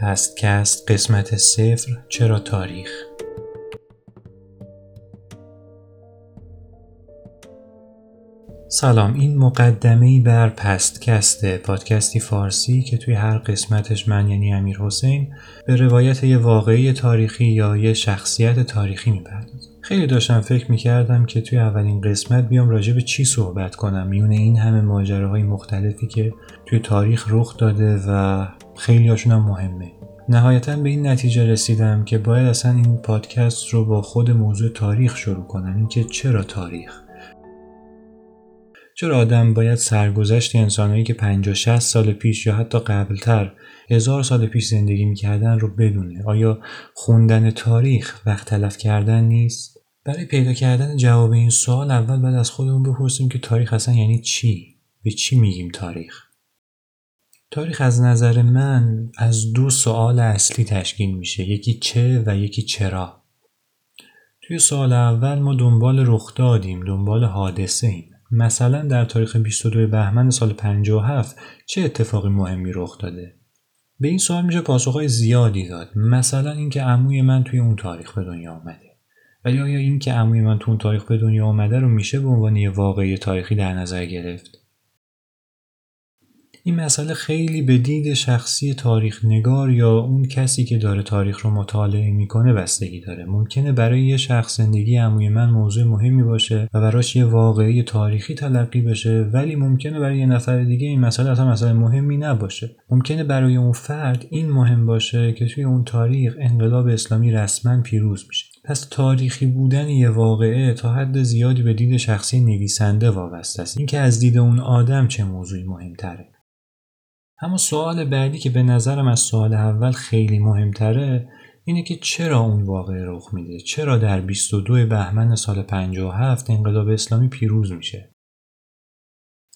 پستکست قسمت صفر چرا تاریخ؟ سلام این مقدمه بر پستکسته پادکستی فارسی که توی هر قسمتش من یعنی امیر حسین به روایت یه واقعی تاریخی یا یه شخصیت تاریخی می‌پردازم. خیلی داشتم فکر می‌کردم که توی اولین قسمت بیام راجع به چی صحبت کنم. میون این همه ماجراهای مختلفی که توی تاریخ رخ داده و خیلی هاشون هم مهمه. نهایتا به این نتیجه رسیدم که باید اصلا این پادکست رو با خود موضوع تاریخ شروع کنم. اینکه چرا تاریخ؟ چرا آدم باید سرگذشت انسانهایی که 50 60 سال پیش یا حتی قبلتر هزار سال پیش زندگی می‌کردن رو بدونه؟ آیا خوندن تاریخ وقت تلف کردن نیست؟ برای پیدا کردن جواب این سوال اول باید از خودمون بپرسیم که تاریخ اصلا یعنی چی؟ به چی میگیم تاریخ؟ تاریخ از نظر من از دو سوال اصلی تشکیل میشه یکی چه و یکی چرا. توی سوال اول ما دنبال رخ دادیم دنبال حادثه ایم. مثلا در تاریخ 22 بهمن سال 57 چه اتفاقی مهمی رخ داده؟ به این سوال میشه پاسخهای زیادی داد. مثلا اینکه عموی من توی اون تاریخ به دنیا آمده ولی آیا اینکه عموی من تو اون تاریخ به دنیا آمده رو میشه به عنوان یه واقعی تاریخی در نظر گرفت؟ این مسئله خیلی به دید شخصی تاریخ نگار یا اون کسی که داره تاریخ رو مطالعه می‌کنه بستگی داره. ممکنه برای یه شخص زندگی عموی من موضوع مهمی باشه و براش یه واقعی تاریخی تلقی بشه ولی ممکنه برای یه نفر دیگه این مسئله اصلا مسئله مهمی نباشه. ممکنه برای اون فرد این مهم باشه که توی اون تاریخ انقلاب اسلامی رسما پیروز میشه. پس تاریخی بودن یه واقعه تا حد زیادی به دید شخصی نویسنده وابسته است. اینکه از دید اون آدم چه موضوعی مهمتره. اما سوال بعدی که به نظرم از سوال اول خیلی مهمتره اینه که چرا اون واقعه رخ میده؟ چرا در 22 بهمن سال 57 انقلاب اسلامی پیروز میشه؟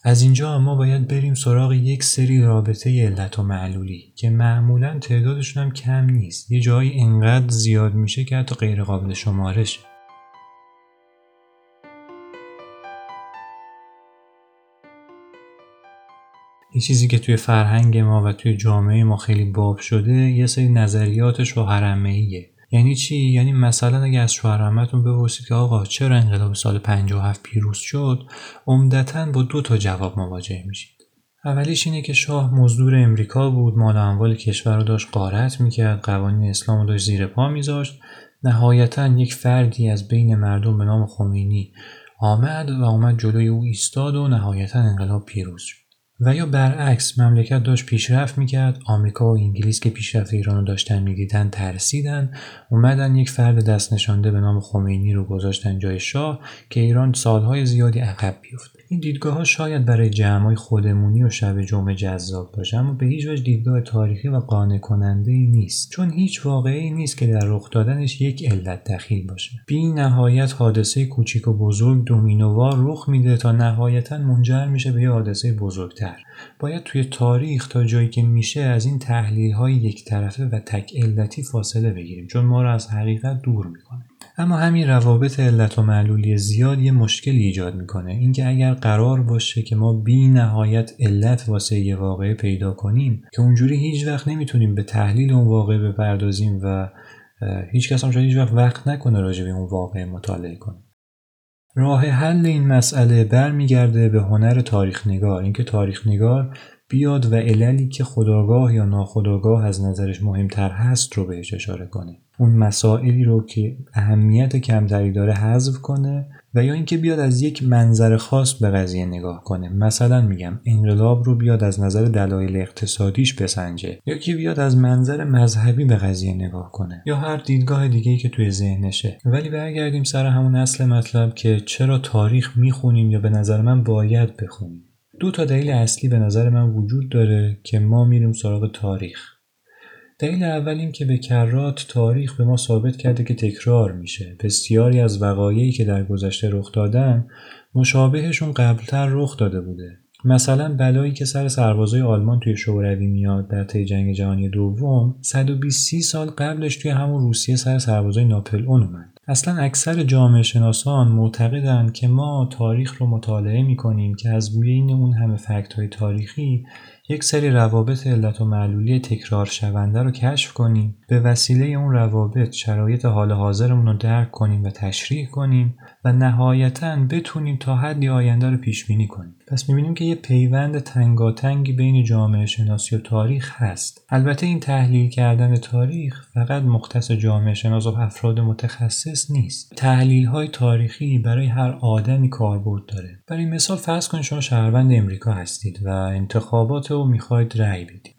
از اینجا ما باید بریم سراغ یک سری رابطه علت و معلولی که معمولا تعدادشون هم کم نیست. یه جایی انقدر زیاد میشه که حتی غیر قابل شمارشه. یه چیزی که توی فرهنگ ما و توی جامعه ما خیلی باب شده یه سری نظریات شوهرمه ایه یعنی چی؟ یعنی مثلا اگه از شوهرمتون بپرسید که آقا چرا انقلاب سال 57 پیروز شد عمدتا با دو تا جواب مواجه میشید. اولیش اینه که شاه مزدور امریکا بود مال اموال کشور رو داشت قارت می‌کرد قوانین اسلام رو داشت زیر پا میذاشت. نهایتا یک فردی از بین مردم به نام خمینی آمد و آمد جلوی او ایستاد و نهایتا انقلاب پیروز شد. و یا برعکس مملکت داشت پیشرفت می‌کرد. آمریکا و انگلیس که پیشرفت ایران رو داشتن می‌دیدن ترسیدن. اومدن یک فرد دست نشانده به نام خمینی رو گذاشتن جای شاه که ایران سالهای زیادی عقب بیفته این دیدگاه ها شاید برای جمعای خودمونی و شب جمعه جذاب باشه اما به هیچ وجه دیدگاه تاریخی و قانع کننده ای نیست. چون هیچ واقعی نیست که در رخ دادنش یک علت دخیل باشه. بی نهایت حادثه کوچیک و بزرگ دومینووار رخ میده تا نهایتا منجر میشه به یه حادثه بزرگتر. باید توی تاریخ تا جایی که میشه از این تحلیل های یک طرفه و تک علتی فاصله بگیریم چون ما رو از حقیقت دور می‌کنه. اما همین روابط علت و معلولی زیاد یه مشکلی ایجاد می‌کنه. اینکه اگر قرار باشه که ما بی نهایت علت واسه یه واقعه پیدا کنیم که اونجوری هیچ وقت نمی‌تونیم به تحلیل اون واقعه بپردازیم و هیچ کس هم شاید هیچ وقت وقت نکنه راجع به اون واقعه مطالعه کنه. راه حل این مسئله برمیگرده به هنر تاریخ نگار اینکه تاریخ نگار بیاد و عللی که خداگاه یا ناخداگاه از نظرش مهمتر هست رو بهش اشاره کنه. اون مسائلی رو که اهمیت کمتری داره حذف کنه و یا اینکه بیاد از یک منظر خاص به قضیه نگاه کنه. مثلا میگم انقلاب رو بیاد از نظر دلایل اقتصادیش بسنجه. یا که بیاد از منظر مذهبی به قضیه نگاه کنه. یا هر دیدگاه دیگه که توی ذهنشه. ولی برگردیم سر همون اصل مطلب که چرا تاریخ می‌خونیم یا به نظر من باید بخونیم. دو تا دلیل اصلی به نظر من وجود داره که ما میریم سراغ تاریخ. دلیل اول این که به کرات تاریخ به ما ثابت کرده که تکرار میشه. بسیاری از وقایعی که در گذشته رخ دادن مشابهشون قبلتر رخ داده بوده. مثلا بلایی که سر سربازای آلمان توی شوروی میاد در طی جنگ جهانی دوم 120 سال قبلش توی همون روسیه سر سربازای ناپل اون اومد. اصلا اکثر جامعه شناسان معتقدند که ما تاریخ رو مطالعه می کنیم که از بین اون همه فکت های تاریخی یک سری روابط علت و معلولی تکرار شونده رو کشف کنیم. به وسیله اون روابط شرایط حال حاضرمون رو درک کنیم و تشریح کنیم. و نهایتا بتونیم تا حدی آینده رو پیش بینی کنیم. پس می‌بینیم که یه پیوند تنگاتنگی بین جامعه شناسی و تاریخ هست. البته این تحلیل کردن تاریخ فقط مختص جامعه شناس و افراد متخصص نیست. تحلیل های تاریخی برای هر آدمی کاربرد داره. برای مثال فرض کنید شما شهروند امریکا هستید و انتخابات رو می‌خواید رأی بدید.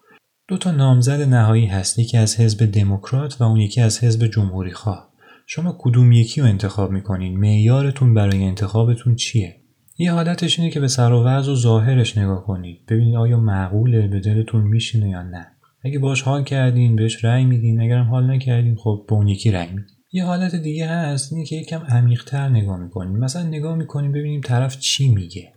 دو تا نامزد نهایی هست. یکی از حزب دموکرات و اون یکی از حزب جمهوری خواه شما کدوم یکی رو انتخاب می‌کنین؟ معیارتون برای انتخابتون چیه؟ یه حالتش اینه که به سر و و ظاهرش نگاه کنید. ببینید آیا معقوله به دلتون میشینه یا نه. اگه باش حال کردین بهش رأی میدین. اگرم حال نکردین خب به اون یکی رأی میدین. یه حالت دیگه هست اینه که یکم عمیقتر نگاه می‌کنیم مثلا نگاه می‌کنیم ببینیم طرف چی میگه.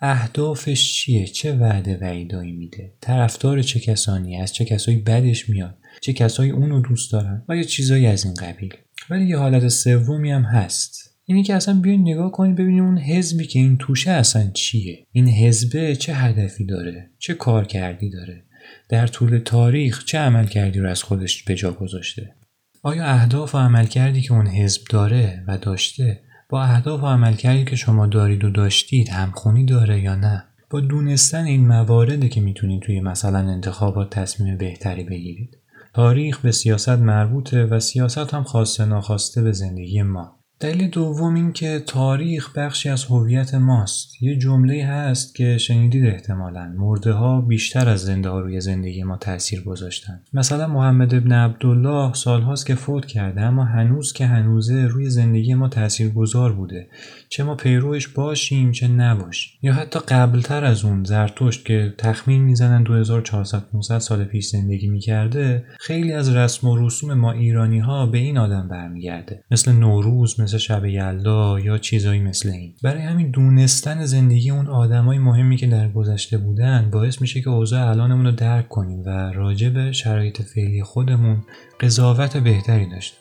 اهدافش چیه؟ چه وعده وعیدایی میده؟ طرفدار چه کسانی از چه کسایی بدش میاد؟ چه کسایی اونو دوست دارن؟ و یا چیزایی از این قبیل؟ ولی یه حالت سومی هم هست. اینی که اصلا بیاین نگاه کنید ببینیم اون حزبی که این توشه اصلا چیه. این حزبه چه هدفی داره؟ چه کار کردی داره؟ در طول تاریخ چه عمل کردی رو از خودش به جا گذاشته؟ آیا اهداف و عمل کردی که اون حزب داره و داشته با اهداف و عمل کردی که شما دارید و داشتید همخونی داره یا نه؟ با دونستن این موارده که می‌تونید توی مثلا انتخابات تصمیم بهتری بگیرید. تاریخ به سیاست مربوطه و سیاست هم خواسته ناخواسته به زندگی ما. دلیل دوم این که تاریخ بخشی از هویت ماست. یه جمله هست که شنیدید احتمالا. مرده ها بیشتر از زنده ها روی زندگی ما تاثیر گذاشتن. مثلا محمد ابن عبدالله سالهاست که فوت کرده اما هنوز که هنوزه روی زندگی ما تأثیر گذار بوده. چه ما پیروش باشیم چه نباشیم. یا حتی قبلتر از اون زرتشت که تخمین می‌زنن 2400 500 سال پیش زندگی می‌کرده خیلی از رسم و رسوم ما ایرانی ها به این آدم برمیگرده. مثل نوروز مثل شب یلدا یا چیزایی مثل این. برای همین دونستن زندگی اون آدمای مهمی که در گذشته بودن باعث میشه که اوضاع الانمون رو درک کنیم و راجع به شرایط فعلی خودمون قضاوت بهتری داشته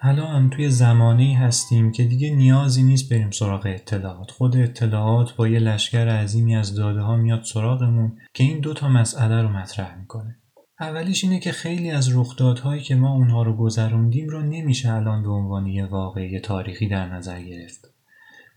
الان توی زمانی هستیم که دیگه نیازی نیست بریم سراغ اطلاعات. خود اطلاعات با یه لشکر عظیمی از داده ها میاد سراغمون که این دو تا مسئله رو مطرح می‌کنه. اولیش اینه که خیلی از رخدادهایی که ما اونها رو گذروندیم رو نمیشه الان به عنوان یه واقعی تاریخی در نظر گرفت.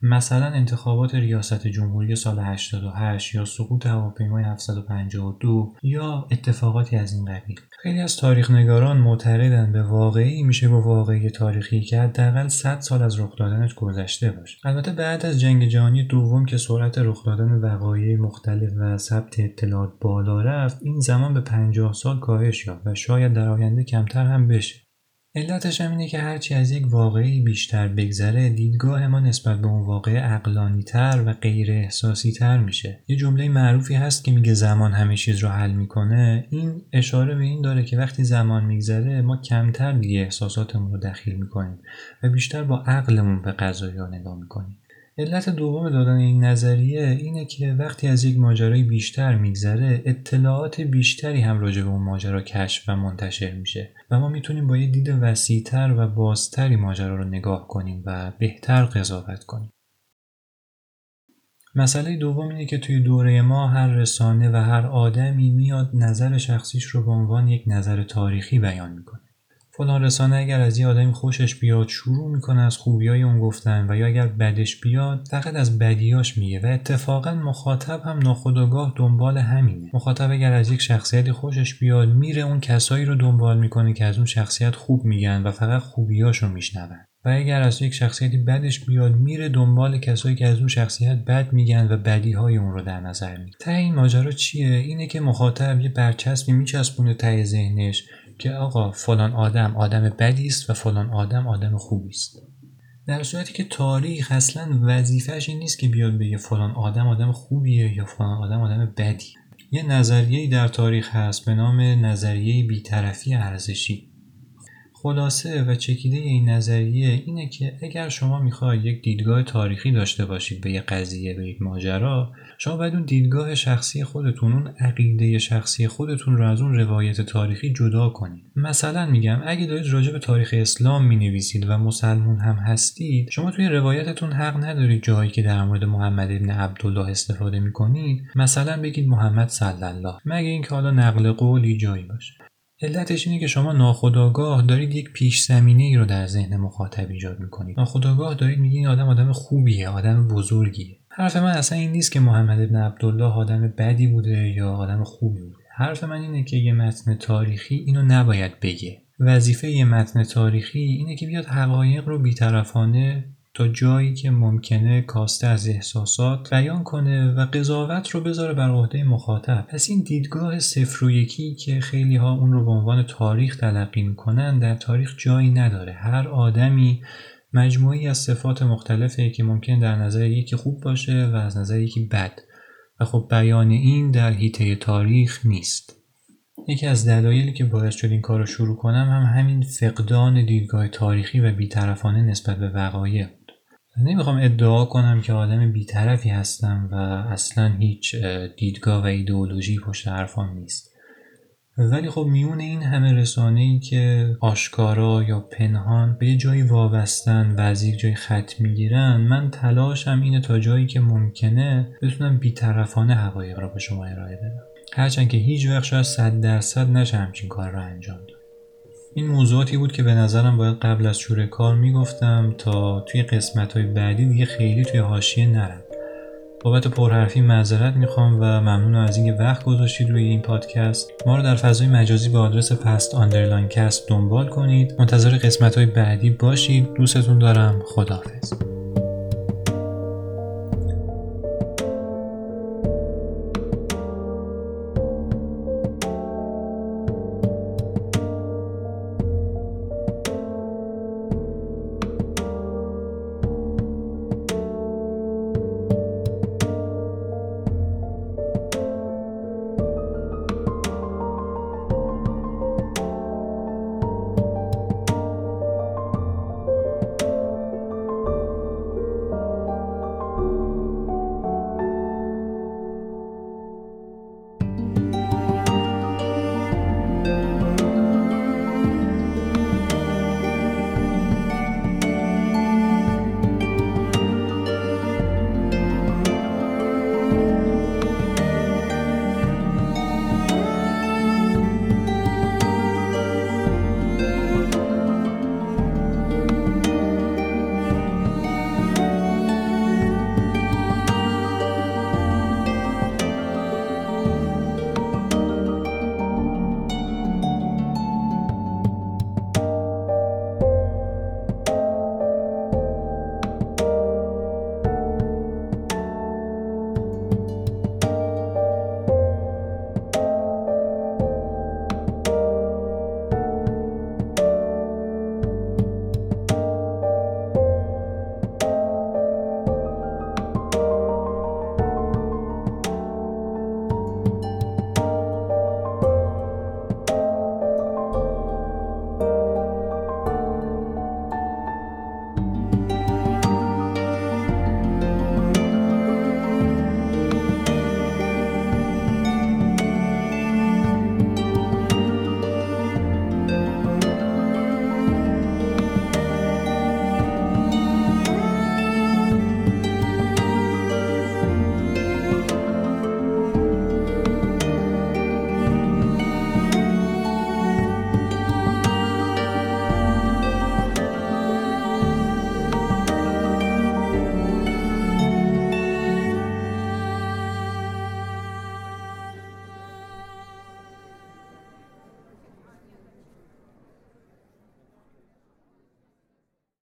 مثلا انتخابات ریاست جمهوری سال 88 یا سقوط هواپیمای 752 یا اتفاقاتی از این قبیل. خیلی از تاریخ نگاران معتقدند به واقعی میشه با واقعی تاریخی که حداقل 100 سال از رخ دادنش گذشته باشه. البته بعد از جنگ جهانی دوم که سرعت رخ دادن وقایع مختلف و ثبت اطلاعات بالا رفت این زمان به 50 سال کاهش یافت و شاید در آینده کمتر هم بشه. علتش هم اینه که هرچی از یک واقعی بیشتر بگذره دیدگاه ما نسبت به اون واقع عقلانی تر و غیر احساسی تر میشه. یه جمله معروفی هست که میگه زمان همه چیز رو حل می‌کنه. این اشاره به این داره که وقتی زمان میگذره ما کمتر دیگه احساساتمون رو دخیل می‌کنیم و بیشتر با عقلمون به قضایا نگاه می‌کنیم. علت دوم دادن این نظریه اینه که وقتی از یک ماجرای بیشتر میگذره اطلاعات بیشتری هم راجع به اون ماجرا کشف و منتشر میشه و ما می‌تونیم با یه دید وسیعتر و بازتری ماجرا رو نگاه کنیم و بهتر قضاوت کنیم. مسئله دوم اینه که توی دوره ما هر رسانه و هر آدمی میاد نظر شخصیش رو به عنوان یک نظر تاریخی بیان می‌کنه. فلان رسانه اگر از یه آدمی خوشش بیاد شروع می‌کنه از خوبیای اون گفتن و یا اگر بدش بیاد فقط از بدیاش میگه و اتفاقا مخاطب هم ناخودآگاه دنبال همینه. مخاطب اگر از یک شخصیتی خوشش بیاد میره اون کسایی رو دنبال می‌کنه که از اون شخصیت خوب میگن و فقط خوبیاشو میشنون. و اگر از یک شخصیتی بدش بیاد میره دنبال کسایی که از اون شخصیت بد میگن و بدی های اون رو در نظر می‌گیره. ته این ماجرا چیه؟ اینه که مخاطب یه برچسبی میچسبونه ته ذهنش که آقا فلان آدم آدم بدی است و فلان آدم آدم خوبی است. در صورتی که تاریخ اصلا وظیفهش این نیست که بیاد بگه فلان آدم آدم خوبیه یا فلان آدم آدم بدی. یه نظریه در تاریخ هست به نام نظریه بیطرفی ارزشی. خلاصه و چکیده این نظریه اینه که اگر شما می‌خواید یک دیدگاه تاریخی داشته باشید به یک قضیه به یک ماجرا شما باید اون دیدگاه شخصی خودتون اون عقیده شخصی خودتون رو از اون روایت تاریخی جدا کنید. مثلا میگم اگه دارید راجع به تاریخ اسلام می‌نویسید و مسلمون هم هستید شما توی روایتتون حق ندارید جایی که در مورد محمد ابن عبدالله استفاده می‌کنید مثلا بگید محمد صلی الله. مگه اینکه حالا نقل قولی جایی باشه. علتش اینه که شما ناخداگاه دارید یک پیش زمینه ای رو در ذهن مخاطب ایجاد می‌کنید. ناخداگاه دارید میگید این آدم آدم خوبیه آدم بزرگیه. حرف من اصلا این نیست که محمد ابن عبدالله آدم بدی بوده یا آدم خوبی بوده. حرف من اینه که یه متن تاریخی اینو نباید بگه. وظیفه یه متن تاریخی اینه که بیاد حقایق رو بیطرفانه تا جایی که ممکنه کاسته از احساسات بیان کنه و قضاوت رو بذاره بر عهده مخاطب. پس این دیدگاه صفر و یکی که خیلی ها اون رو به عنوان تاریخ تلقی می‌کنن در تاریخ جایی نداره. هر آدمی مجموعی از صفات مختلفه که ممکن در نظر یکی خوب باشه و از نظر یکی بد. و خب بیان این در حیطه تاریخ نیست. یکی از دلایلی که باعث شد این کار رو شروع کنم هم همین فقدان دیدگاه تاریخی و بیطرفانه نسبت به وقایع. نمی‌خوام ادعا کنم که آدم بیطرفی هستم و اصلا هیچ دیدگاه و ایدئولوژی پشت حرفام نیست. ولی خب میون این همه رسانه ای که آشکارا یا پنهان به جایی وابستن و از یک جای خط می‌گیرن من تلاشم اینه تا جایی که ممکنه بتونم بیطرفانه حقایق را به شما ارائه بدم. هرچند که هیچ وقت شاید صد درصد نشه همچین کار را انجام داد. این موضوعاتی بود که به نظرم باید قبل از شروع کار می‌گفتم تا توی قسمت های بعدی دیگه خیلی توی حاشیه نرم. بابت پرحرفی معذرت می‌خوام و ممنون از اینکه وقت گذاشتید روی این پادکست. ما رو در فضای مجازی به آدرس past underline cast دنبال کنید. منتظر قسمت های بعدی باشید. دوستتون دارم. خداحافظ.